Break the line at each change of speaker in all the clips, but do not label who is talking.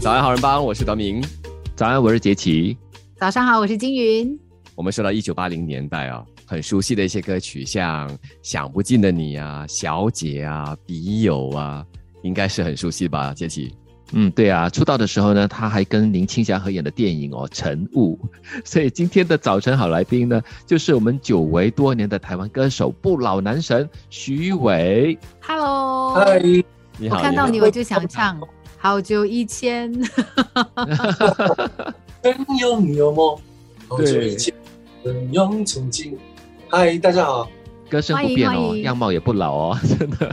早安，好人帮，我是德明。
早安，我是杰奇。
早上好，我是金云。
我们说到一九八零年代啊，很熟悉的一些歌曲，像《想不尽的你》啊，《小姐》啊，《笔友》啊，应该是很熟悉吧，杰奇？
嗯，对啊，出道的时候呢，他还跟林青霞合演的电影哦《晨雾》。所以今天的早晨好来宾呢，就是我们久违多年的台湾歌手不老男神徐伟。
Hello，
嗨，
你好，
我看到你我就想唱《好久以前》。
真有你有梦，好久
对
以前，很勇憧憬。嗨，大家好，
歌声不变哦，样貌也不老哦，真的。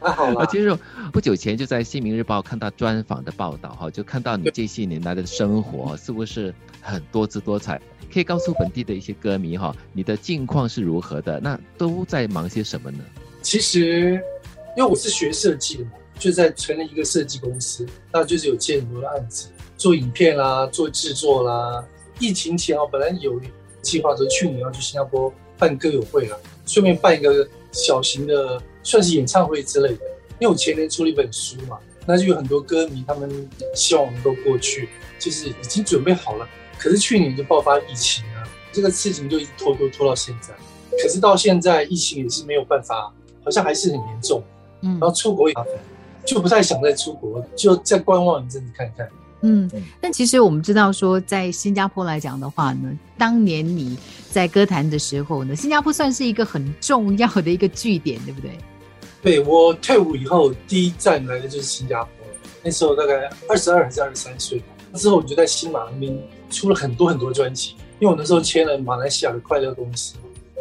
啊，
还好了。
其实不久前就在《新民日报》看到专访的报道哈，就看到你这些年来的生活是不是很多姿多彩。可以告诉本地的一些歌迷哈，你的近况是如何的？那都在忙些什么呢？
其实，因为我是学设计的嘛，就在成立一个设计公司，那就是有接很多的案子，做影片啦，做制作啦。疫情前哦，本来有计划说去年要去新加坡办歌友会啦，顺便办一个小型的算是演唱会之类的。因为我前年出了一本书嘛，那就有很多歌迷他们希望能够过去，就是已经准备好了。可是去年就爆发疫情啊，这个事情就一直拖拖拖到现在。可是到现在疫情也是没有办法，好像还是很严重，
嗯
然后出国也麻烦，就不太想再出国，就再观望一阵子看看。
嗯，但其实我们知道说，在新加坡来讲的话呢，当年你在歌坛的时候呢，新加坡算是一个很重要的一个据点，对不对？
对我退伍以后，第一站来的就是新加坡，那时候大概二十二还是二十三岁，之后我就在新马那边出了很多很多专辑，因为我那时候签了马来西亚的快乐公司，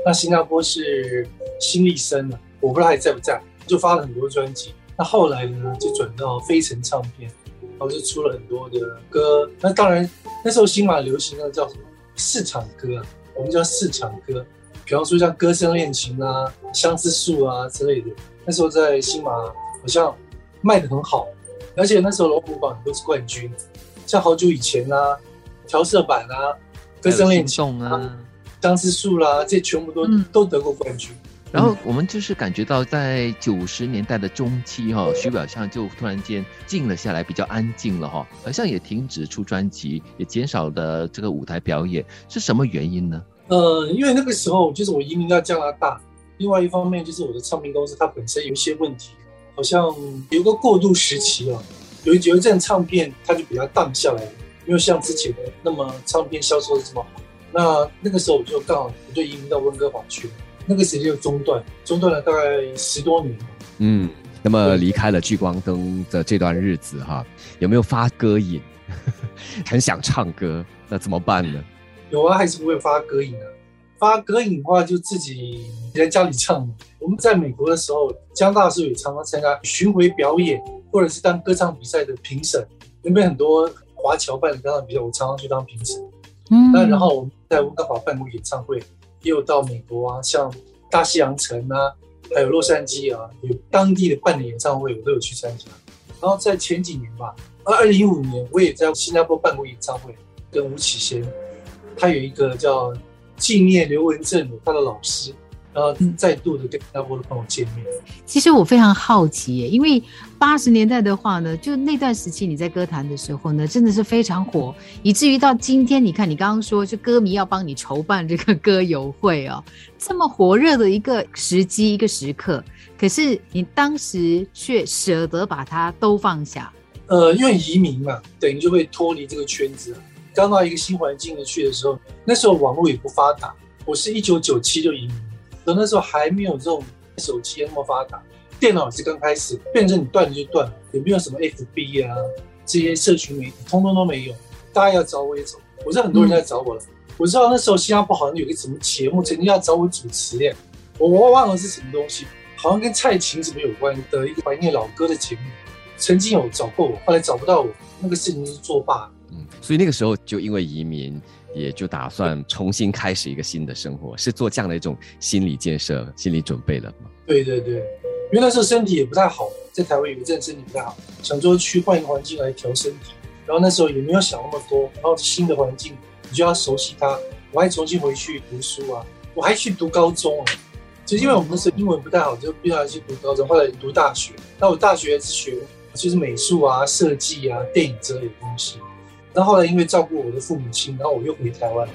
那新加坡是新力生了，我不知道还在不在，就发了很多专辑。那后来呢，就转到飞城唱片，然后就出了很多的歌。那当然那时候新马流行的叫什么市场歌啊，我们叫市场歌，比方说像《歌声恋情》啊、《相思树》啊之类的。那时候在新马好像卖的很好，而且那时候龙虎榜都是冠军，像好久以前啊，调色板啊、歌声恋情
啊。
相思树啦，这全部都、
嗯
都得过冠军。
然后我们就是感觉到，在九十年代的中期哈、徐表象就突然间静了下来，比较安静了哈、好像也停止出专辑，也减少了这个舞台表演，是什么原因呢？
呃，因为那个时候就是我移民到加拿大，另外一方面就是我的唱片公司它本身有一些问题，好像有个过渡时期啊，有一有一阵唱片它就比较荡下来了，没有像之前的那么唱片销售的这么好。那那个时候我就刚好我就移民到温哥华去了，那个时间就中断，中断了大概十多年。
嗯，那么离开了聚光灯的这段日子哈，有没有发歌瘾？很想唱歌，那怎么办呢？
有啊，还是不会发歌瘾啊。发歌瘾的话，就自己在家里唱嘛。我们在美国的时候，加拿大的时候也常常参加巡回表演，或者是当歌唱比赛的评审。那边很多华侨办的歌唱比赛，我常常去当评审。
嗯
那然后我们在温哥华办过演唱会，又到美国啊，像大西洋城啊，还有洛杉矶啊，有当地的办的演唱会，我都有去参加。然后在前几年吧，二零一五年，我也在新加坡办过演唱会，跟吴启贤，他有一个叫纪念刘文正他的老师，然后再度的跟新加坡的朋友见面。
其实我非常好奇耶，因为八十年代的话呢，就那段时期你在歌坛的时候呢，真的是非常火，以至于到今天，你看你刚刚说，就歌迷要帮你筹办这个歌友会哦，这么火热的一个时机、一个时刻，可是你当时却舍得把它都放下。
呃，因为移民嘛，等于就会脱离这个圈子啊。刚到一个新环境的去的时候，那时候网络也不发达。我是一九九七就移民，可那时候还没有这种手机那么发达，电脑也是刚开始，变成你断了就断了，也没有什么 FB 啊这些社群媒体，通通都没有。大家要找我也走，我知道很多人在找我了。我知道那时候新加坡好像有个什么节目，曾经要找我主持耶，我我忘了是什么东西，好像跟蔡琴什么有关的一个怀念老歌的节目。曾经有找过我，后来找不到我，那个事情是作罢。
嗯，所以那个时候就因为移民，也就打算重新开始一个新的生活，是做这样的一种心理建设、心理准备了吗？
对对对，因为那时候身体也不太好，在台湾有一阵身体不太好，想说去换一个环境来调身体，然后那时候也没有想那么多，然后新的环境你就要熟悉它，我还重新回去读书啊，我还去读高中啊，就因为我们那时候英文不太好，就必须要去读高中，后来读大学。那我大学是学就是美术啊、设计啊、电影之类的东西。然后后来因为照顾我的父母亲，然后我又回台湾。